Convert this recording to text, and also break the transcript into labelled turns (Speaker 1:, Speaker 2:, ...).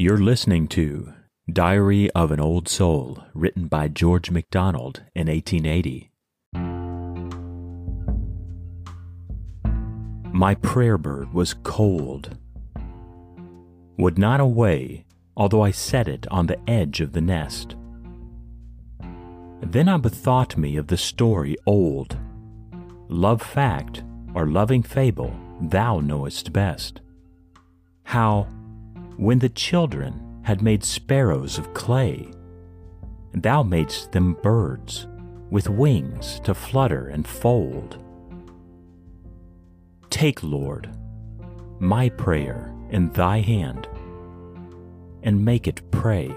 Speaker 1: You're listening to Diary of an Old Soul, written by George MacDonald in 1880. My prayer bird was cold, would not away, although I set it on the edge of the nest. Then I bethought me of the story old. Love fact or loving fable, thou knowest best. How, when the children had made sparrows of clay, thou madest them birds with wings to flutter and fold. Take, Lord, my prayer in thy hand, and make it pray